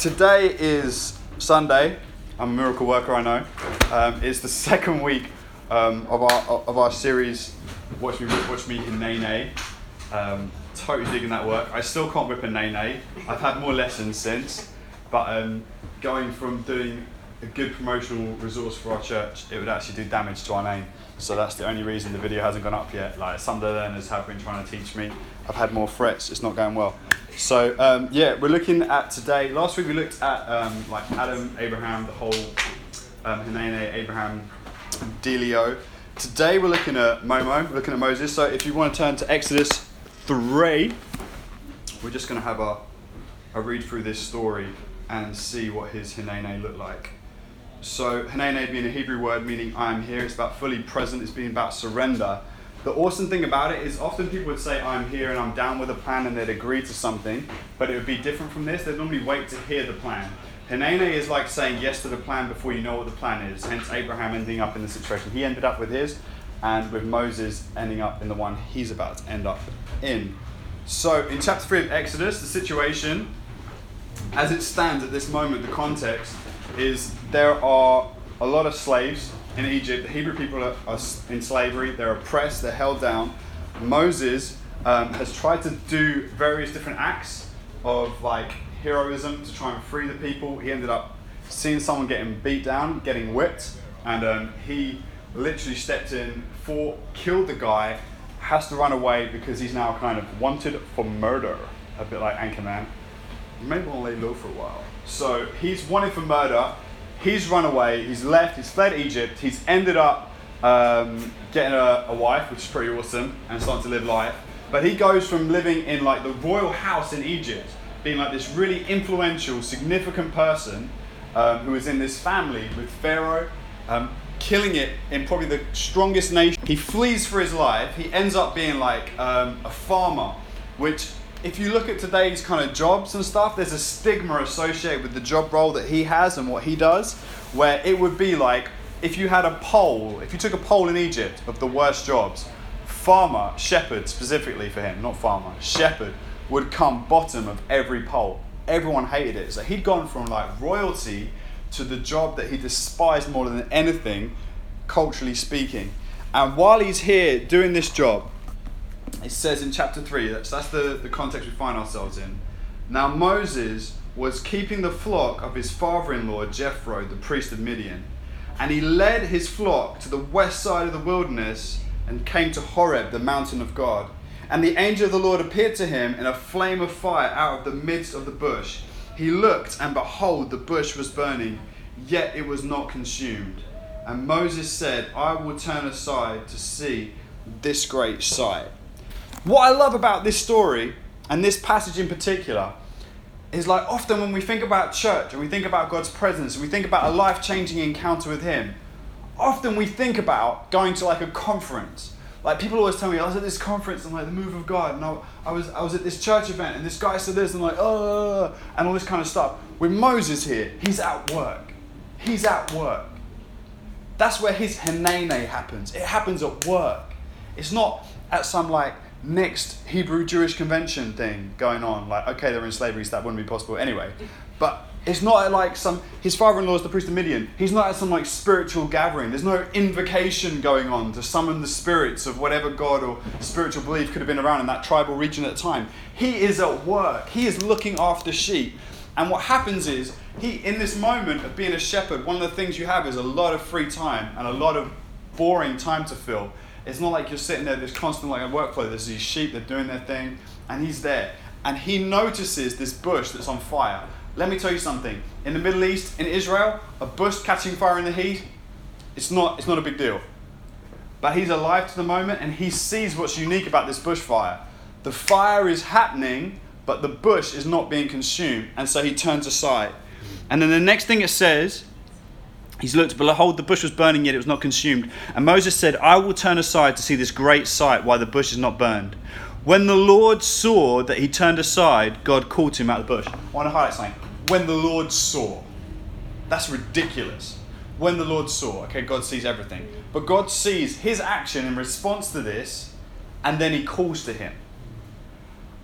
today is Sunday. I'm a miracle worker, I know. Um, it's the second week um, of, our, of our series, Watch Me, Watch Me in Nene. Um, totally digging that work. I still can't whip a Nene. I've had more lessons since, but um, going from doing a good promotional resource for our church, it would actually do damage to our name. So that's the only reason the video hasn't gone up yet. Like some of the learners have been trying to teach me. I've had more threats. It's not going well. So um, yeah, we're looking at today. Last week we looked at um, like Adam, Abraham, the whole um, Abraham, Delio. Today we're looking at Momo. We're looking at Moses. So if you want to turn to Exodus three, we're just going to have a, a read through this story and see what his Hinene looked like. So Hinene being a Hebrew word meaning I am here. It's about fully present. It's being about surrender. The awesome thing about it is often people would say, I'm here and I'm down with a plan and they'd agree to something, but it would be different from this. They'd normally wait to hear the plan. Hinene is like saying yes to the plan before you know what the plan is, hence Abraham ending up in the situation he ended up with his, and with Moses ending up in the one he's about to end up in. So in chapter 3 of Exodus, the situation, as it stands at this moment, the context is there are a lot of slaves in Egypt. The Hebrew people are, are in slavery, they're oppressed, they're held down. Moses um, has tried to do various different acts of like heroism to try and free the people. He ended up seeing someone getting beat down, getting whipped, and um, he literally stepped in, fought, killed the guy, has to run away because he's now kind of wanted for murder, a bit like Anchorman. You may want to lay low for a while. So he's wanted for murder he's run away, he's left, he's fled Egypt, he's ended up um, getting a, a, wife, which is pretty awesome, and starting to live life. But he goes from living in like the royal house in Egypt, being like this really influential, significant person um, who is in this family with Pharaoh, um, killing it in probably the strongest nation. He flees for his life. He ends up being like um, a farmer, which if you look at today's kind of jobs and stuff, there's a stigma associated with the job role that he has and what he does, where it would be like if you had a poll, if you took a poll in Egypt of the worst jobs, farmer, shepherd specifically for him, not farmer, shepherd would come bottom of every poll. Everyone hated it. So he'd gone from like royalty to the job that he despised more than anything, culturally speaking. And while he's here doing this job, it says in chapter 3, that's, that's the, the context we find ourselves in. Now Moses was keeping the flock of his father in law, Jethro, the priest of Midian. And he led his flock to the west side of the wilderness and came to Horeb, the mountain of God. And the angel of the Lord appeared to him in a flame of fire out of the midst of the bush. He looked, and behold, the bush was burning, yet it was not consumed. And Moses said, I will turn aside to see this great sight. What I love about this story and this passage in particular is like often when we think about church and we think about God's presence and we think about a life changing encounter with Him, often we think about going to like a conference. Like people always tell me, I was at this conference and like the move of God, and I, I was I was at this church event and this guy said this and like oh and all this kind of stuff. With Moses here, he's at work. He's at work. That's where his Hinene happens. It happens at work. It's not at some like next Hebrew Jewish convention thing going on. Like, okay, they're in slavery, so that wouldn't be possible anyway. But it's not like some. His father-in-law is the priest of Midian. He's not at some like spiritual gathering. There's no invocation going on to summon the spirits of whatever god or spiritual belief could have been around in that tribal region at the time. He is at work. He is looking after sheep. And what happens is he, in this moment of being a shepherd, one of the things you have is a lot of free time and a lot of boring time to fill. It's not like you're sitting there, there's constant like a workflow. There's these sheep, they're doing their thing, and he's there. And he notices this bush that's on fire. Let me tell you something. In the Middle East, in Israel, a bush catching fire in the heat, it's not, it's not a big deal. But he's alive to the moment and he sees what's unique about this bushfire. The fire is happening, but the bush is not being consumed, and so he turns aside. And then the next thing it says He's looked, but behold, the bush was burning, yet it was not consumed. And Moses said, I will turn aside to see this great sight, why the bush is not burned. When the Lord saw that he turned aside, God called him out of the bush. I want to highlight something. When the Lord saw. That's ridiculous. When the Lord saw. Okay, God sees everything. But God sees his action in response to this, and then he calls to him.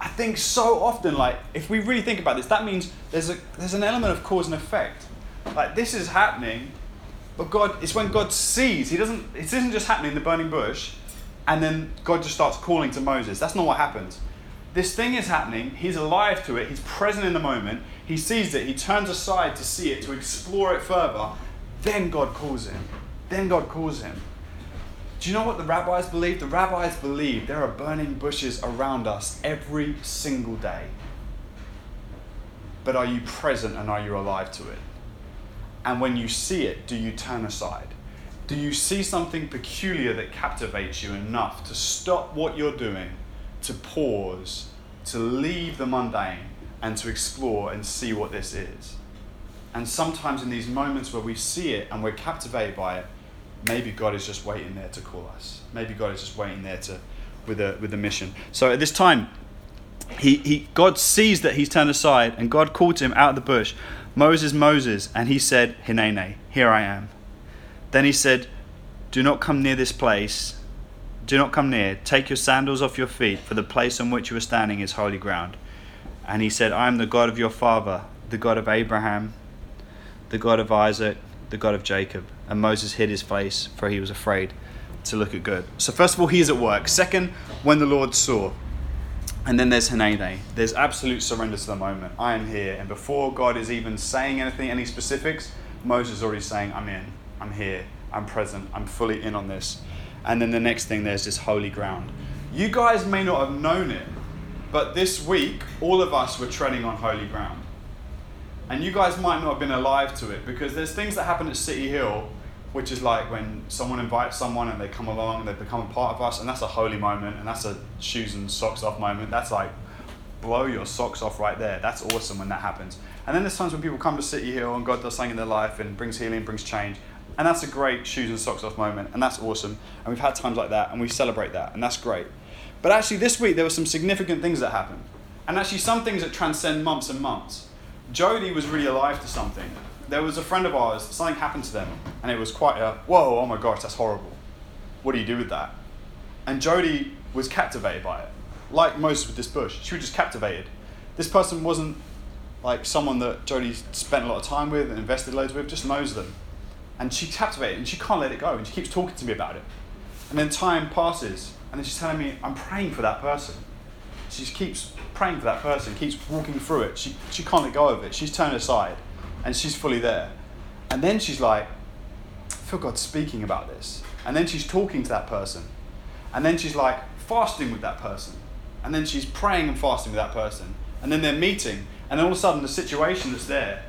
I think so often, like, if we really think about this, that means there's, a, there's an element of cause and effect. Like, this is happening, but God, it's when God sees. He doesn't, it isn't just happening in the burning bush, and then God just starts calling to Moses. That's not what happens. This thing is happening, he's alive to it, he's present in the moment, he sees it, he turns aside to see it, to explore it further. Then God calls him. Then God calls him. Do you know what the rabbis believe? The rabbis believe there are burning bushes around us every single day. But are you present and are you alive to it? And when you see it, do you turn aside? Do you see something peculiar that captivates you enough to stop what you're doing, to pause, to leave the mundane, and to explore and see what this is? And sometimes in these moments where we see it and we're captivated by it, maybe God is just waiting there to call us. Maybe God is just waiting there to with a with a mission. So at this time, he, he God sees that he's turned aside, and God called to him out of the bush, Moses, Moses, and he said, Hinene, here I am. Then he said, Do not come near this place. Do not come near. Take your sandals off your feet, for the place on which you are standing is holy ground. And he said, I am the God of your father, the God of Abraham, the God of Isaac, the God of Jacob. And Moses hid his face, for he was afraid to look at good. So, first of all, he is at work. Second, when the Lord saw. And then there's Hanene. There's absolute surrender to the moment. I am here. And before God is even saying anything, any specifics, Moses is already saying, I'm in. I'm here. I'm present. I'm fully in on this. And then the next thing, there's this holy ground. You guys may not have known it, but this week, all of us were treading on holy ground. And you guys might not have been alive to it because there's things that happen at City Hill, which is like when someone invites someone and they come along and they become a part of us, and that's a holy moment, and that's a shoes and socks off moment. That's like blow your socks off right there. That's awesome when that happens. And then there's times when people come to City Hill and God does something in their life and brings healing, brings change. And that's a great shoes and socks off moment, and that's awesome. And we've had times like that, and we celebrate that, and that's great. But actually, this week there were some significant things that happened, and actually some things that transcend months and months. Jody was really alive to something. There was a friend of ours, something happened to them, and it was quite a whoa, oh my gosh, that's horrible. What do you do with that? And Jody was captivated by it. Like most with this bush, she was just captivated. This person wasn't like someone that Jody spent a lot of time with and invested loads with, just knows them. And she's captivated and she can't let it go, and she keeps talking to me about it. And then time passes, and then she's telling me, I'm praying for that person. She keeps praying for that person, keeps walking through it. She, she can't let go of it. She's turned aside and she's fully there. And then she's like, I feel God speaking about this. And then she's talking to that person. And then she's like fasting with that person. And then she's praying and fasting with that person. And then they're meeting. And then all of a sudden, the situation that's there,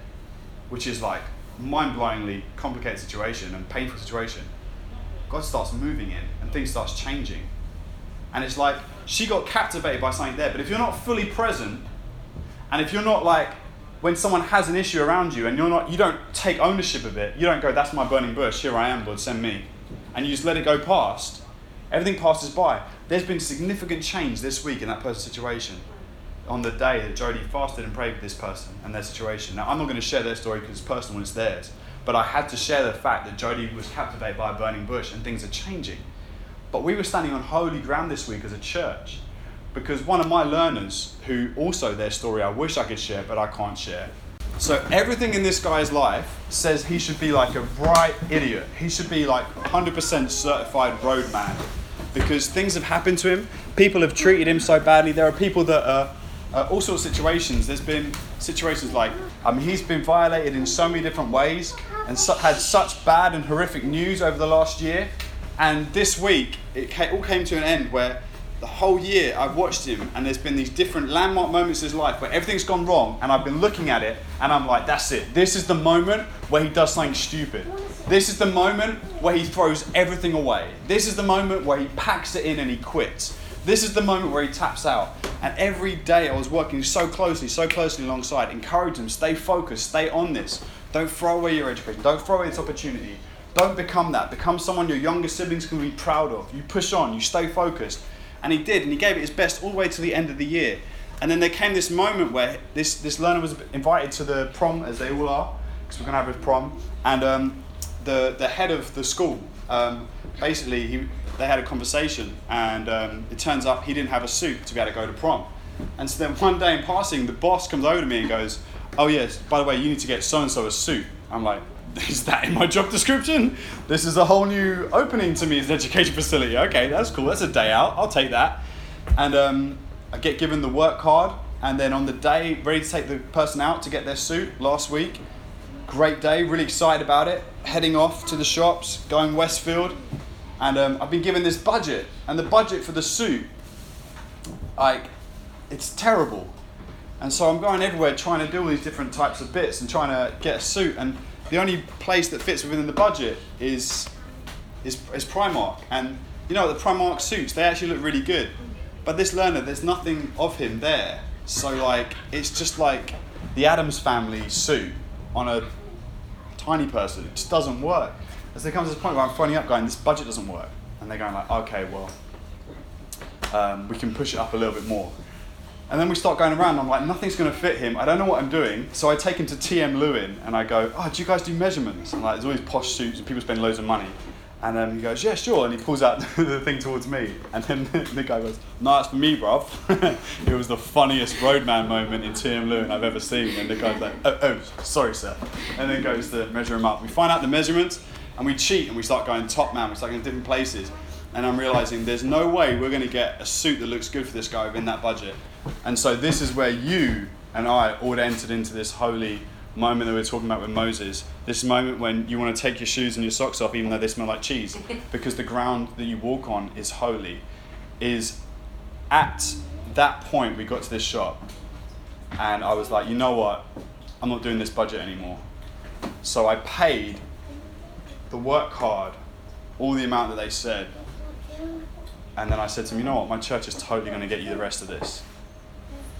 which is like mind-blowingly complicated situation and painful situation, God starts moving in and things starts changing. And it's like she got captivated by something there. But if you're not fully present, and if you're not like when someone has an issue around you and you're not you don't take ownership of it, you don't go, That's my burning bush, here I am, Lord, send me. And you just let it go past, everything passes by. There's been significant change this week in that person's situation. On the day that Jody fasted and prayed with this person and their situation. Now I'm not going to share their story because it's personal and it's theirs. But I had to share the fact that Jody was captivated by a burning bush and things are changing. But we were standing on holy ground this week as a church because one of my learners, who also their story I wish I could share, but I can't share. So everything in this guy's life says he should be like a bright idiot. He should be like 100% certified roadman because things have happened to him. People have treated him so badly. There are people that are uh, all sorts of situations. There's been situations like mean, he's been violated in so many different ways and su- had such bad and horrific news over the last year and this week, it came, all came to an end where the whole year I've watched him, and there's been these different landmark moments in his life where everything's gone wrong, and I've been looking at it, and I'm like, that's it. This is the moment where he does something stupid. This is the moment where he throws everything away. This is the moment where he packs it in and he quits. This is the moment where he taps out. And every day I was working so closely, so closely alongside, encourage him, stay focused, stay on this. Don't throw away your education. Don't throw away this opportunity. Don't become that. Become someone your younger siblings can be proud of. You push on, you stay focused. And he did, and he gave it his best all the way to the end of the year. And then there came this moment where this, this learner was invited to the prom, as they all are, because we're going to have a prom. And um, the, the head of the school, um, basically, he, they had a conversation, and um, it turns up he didn't have a suit to be able to go to prom. And so then one day in passing, the boss comes over to me and goes, Oh, yes, by the way, you need to get so and so a suit. I'm like, Is that in my job description? This is a whole new opening to me as an education facility. Okay, that's cool. That's a day out. I'll take that. And um, I get given the work card. And then on the day, ready to take the person out to get their suit last week, great day, really excited about it. Heading off to the shops, going Westfield, and um, I've been given this budget, and the budget for the suit, like, it's terrible. And so I'm going everywhere trying to do all these different types of bits and trying to get a suit, and the only place that fits within the budget is is, is Primark. And you know the Primark suits, they actually look really good, but this learner, there's nothing of him there. So like, it's just like the Addams family suit on a tiny person. It just doesn't work. As there comes to this point where I'm phoning up going, this budget doesn't work. And they're going like, okay, well, um, we can push it up a little bit more. And then we start going around. I'm like, nothing's going to fit him. I don't know what I'm doing. So I take him to TM Lewin and I go, oh, do you guys do measurements? And like, there's always posh suits and people spend loads of money. And um, he goes, yeah, sure. And he pulls out the thing towards me. And then the guy goes, no, it's for me, bruv. it was the funniest roadman moment in TM Lewin I've ever seen. And the guy's like, oh, oh, sorry, sir. And then goes to measure him up. We find out the measurements and we cheat and we start going Topman. We start going different places. And I'm realizing there's no way we're going to get a suit that looks good for this guy within that budget. And so this is where you and I all entered into this holy moment that we are talking about with Moses. This moment when you want to take your shoes and your socks off, even though they smell like cheese, because the ground that you walk on is holy. Is at that point we got to this shop, and I was like, you know what? I'm not doing this budget anymore. So I paid the work card, all the amount that they said. And then I said to him, you know what? My church is totally going to get you the rest of this.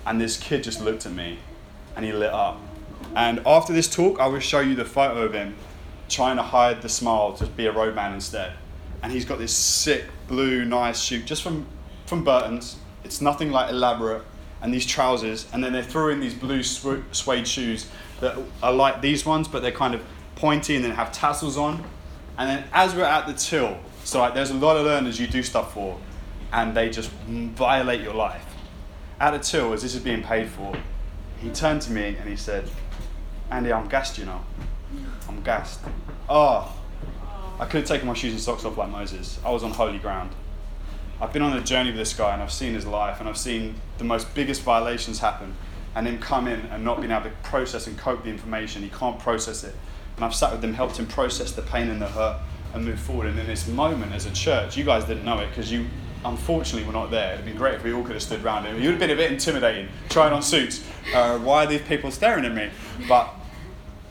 And this kid just looked at me and he lit up. And after this talk, I will show you the photo of him trying to hide the smile to be a roadman instead. And he's got this sick blue, nice suit just from, from Burton's. It's nothing like elaborate. And these trousers. And then they threw in these blue suede shoes that are like these ones, but they're kind of pointy and then have tassels on. And then as we're at the till, so like there's a lot of learners you do stuff for, and they just violate your life at a till, as this is being paid for, he turned to me and he said, Andy, I'm gassed, you know. I'm gassed. Oh, I could have taken my shoes and socks off like Moses. I was on holy ground. I've been on a journey with this guy and I've seen his life and I've seen the most biggest violations happen and him come in and not being able to process and cope the information. He can't process it. And I've sat with him, helped him process the pain and the hurt and move forward. And in this moment as a church, you guys didn't know it because you unfortunately we're not there. It'd be great if we all could have stood around it. It would have been a bit intimidating trying on suits. Uh, why are these people staring at me? But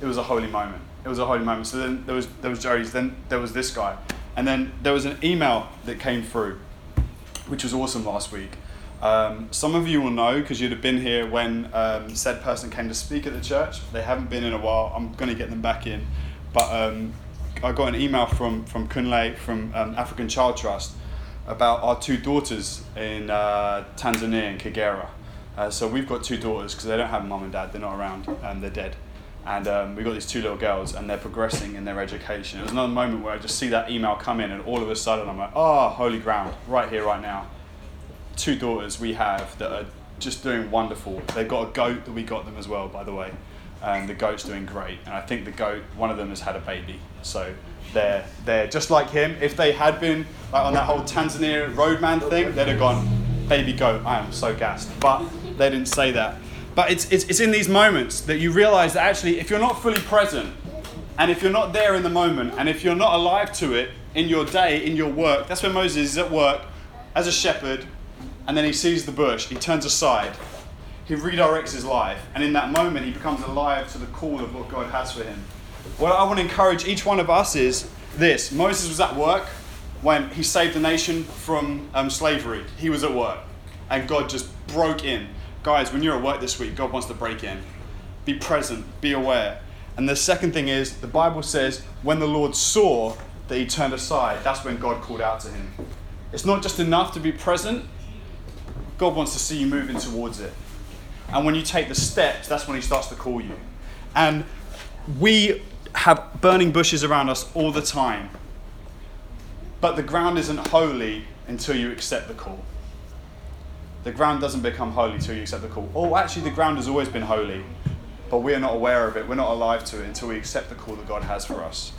it was a holy moment. It was a holy moment. So then there was there was Jody's. Then there was this guy, and then there was an email that came through, which was awesome last week. Um, some of you will know because you'd have been here when um, said person came to speak at the church. They haven't been in a while. I'm going to get them back in, but um, I got an email from from Kunle from um, African Child Trust about our two daughters in uh, Tanzania and Kagera. Uh, so we've got two daughters because they don't have mum and dad, they're not around, and they're dead. And um, we've got these two little girls and they're progressing in their education. It was another moment where I just see that email come in and all of a sudden I'm like, oh, holy ground, right here, right now. Two daughters we have that are just doing wonderful. They've got a goat that we got them as well, by the way. And the goat's doing great. And I think the goat, one of them has had a baby. So they're, just like him. If they had been like on that whole Tanzania roadman thing, they'd have gone, baby goat, I am so gassed. But they didn't say that. But it's, it's, it's in these moments that you realize that actually, if you're not fully present, and if you're not there in the moment, and if you're not alive to it in your day, in your work, that's when Moses is at work as a shepherd, and then he sees the bush, he turns aside, he redirects his life, and in that moment, he becomes alive to the call of what God has for him. What I want to encourage each one of us is this Moses was at work when he saved the nation from um, slavery. He was at work, and God just broke in. Guys, when you're at work this week, God wants to break in. Be present, be aware. And the second thing is, the Bible says, when the Lord saw that he turned aside, that's when God called out to him. It's not just enough to be present, God wants to see you moving towards it. And when you take the steps, that's when he starts to call you. And we have burning bushes around us all the time. But the ground isn't holy until you accept the call. the ground doesn't become holy till you accept the call. Oh, actually, the ground has always been holy, but we are not aware of it. We're not alive to it until we accept the call that God has for us.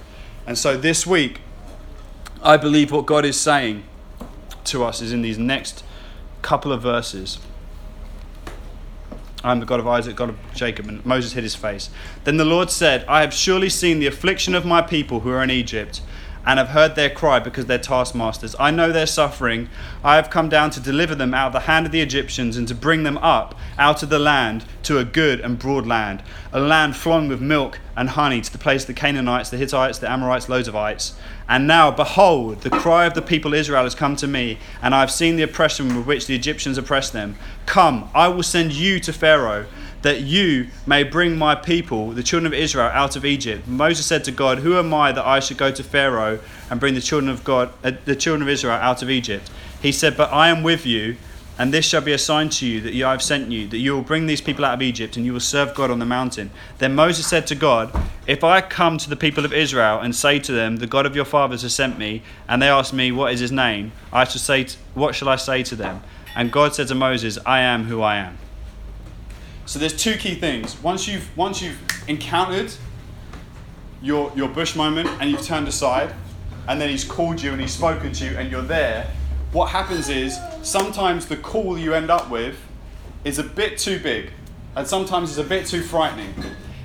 And so this week, I believe what God is saying to us is in these next couple of verses. I am the God of Isaac, God of Jacob. And Moses hid his face. Then the Lord said, I have surely seen the affliction of my people who are in Egypt and have heard their cry because their taskmasters. I know their suffering. I have come down to deliver them out of the hand of the Egyptians and to bring them up out of the land to a good and broad land, a land flowing with milk and honey, to the place of the Canaanites, the Hittites, the Amorites, Lodevites. And now, behold, the cry of the people Israel has come to me, and I have seen the oppression with which the Egyptians oppress them. Come, I will send you to Pharaoh that you may bring my people, the children of Israel, out of Egypt. Moses said to God, Who am I that I should go to Pharaoh and bring the children of God, uh, the children of Israel, out of Egypt? He said, But I am with you, and this shall be a sign to you that I have sent you, that you will bring these people out of Egypt, and you will serve God on the mountain. Then Moses said to God, If I come to the people of Israel and say to them, The God of your fathers has sent me, and they ask me, What is his name? I shall say, What shall I say to them? And God said to Moses, I am who I am. So there's two key things. Once you've once you've encountered your your bush moment and you've turned aside, and then he's called you and he's spoken to you and you're there, what happens is sometimes the call you end up with is a bit too big, and sometimes it's a bit too frightening.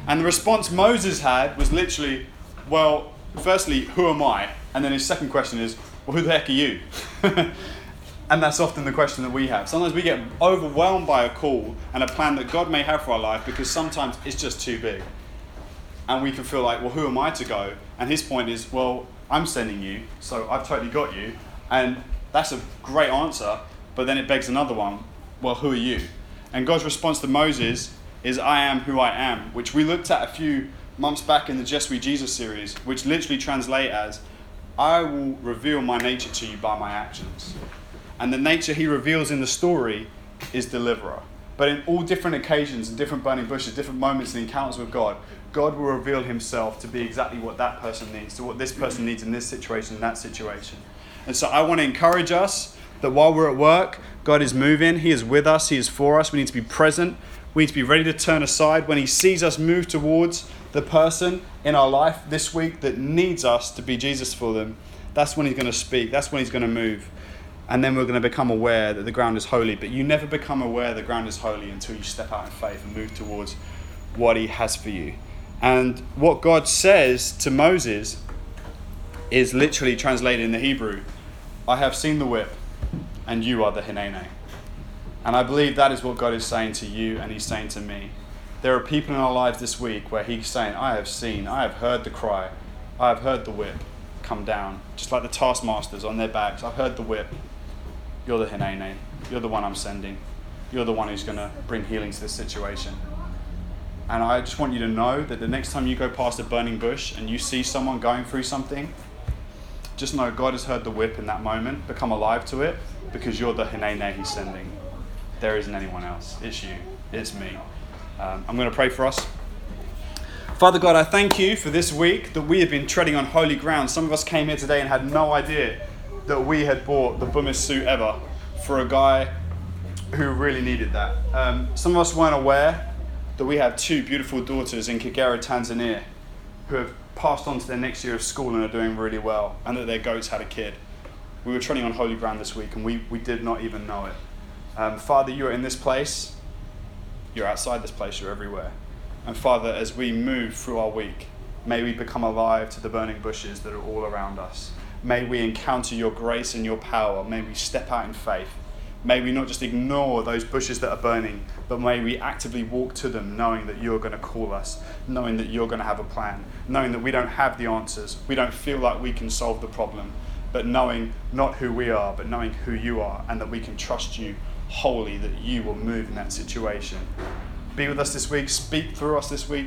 And the response Moses had was literally, well, firstly, who am I? And then his second question is, well, who the heck are you? And that's often the question that we have. Sometimes we get overwhelmed by a call and a plan that God may have for our life because sometimes it's just too big. And we can feel like, well, who am I to go? And his point is, well, I'm sending you, so I've totally got you. And that's a great answer, but then it begs another one well, who are you? And God's response to Moses is, I am who I am, which we looked at a few months back in the Just We Jesus series, which literally translate as, I will reveal my nature to you by my actions. And the nature he reveals in the story is deliverer. But in all different occasions and different burning bushes, different moments and encounters with God, God will reveal himself to be exactly what that person needs, to what this person needs in this situation, in that situation. And so I want to encourage us that while we're at work, God is moving, He is with us, He is for us. We need to be present. We need to be ready to turn aside when He sees us move towards the person in our life this week that needs us to be Jesus for them. That's when He's going to speak, that's when He's going to move and then we're going to become aware that the ground is holy. But you never become aware the ground is holy until you step out in faith and move towards what He has for you. And what God says to Moses is literally translated in the Hebrew I have seen the whip, and you are the Hinene. And I believe that is what God is saying to you and He's saying to me. There are people in our lives this week where He's saying, I have seen, I have heard the cry, I have heard the whip come down, just like the taskmasters on their backs. I've heard the whip. You're the Hinene. You're the one I'm sending. You're the one who's going to bring healing to this situation. And I just want you to know that the next time you go past a burning bush and you see someone going through something, just know God has heard the whip in that moment. Become alive to it because you're the Hinene He's sending. There isn't anyone else. It's you. It's me. Um, I'm going to pray for us. Father God, I thank you for this week that we have been treading on holy ground. Some of us came here today and had no idea that we had bought the bummest suit ever for a guy who really needed that. Um, some of us weren't aware that we have two beautiful daughters in Kagera, Tanzania, who have passed on to their next year of school and are doing really well, and that their goats had a kid. We were treading on holy ground this week, and we, we did not even know it. Um, Father, you are in this place. You're outside this place. You're everywhere. And Father, as we move through our week, may we become alive to the burning bushes that are all around us. May we encounter your grace and your power. May we step out in faith. May we not just ignore those bushes that are burning, but may we actively walk to them knowing that you're going to call us, knowing that you're going to have a plan, knowing that we don't have the answers. We don't feel like we can solve the problem, but knowing not who we are, but knowing who you are, and that we can trust you wholly, that you will move in that situation. Be with us this week, speak through us this week,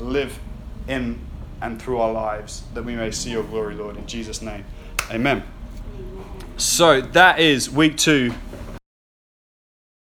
live in and through our lives that we may see your glory, Lord. In Jesus' name, amen. So that is week two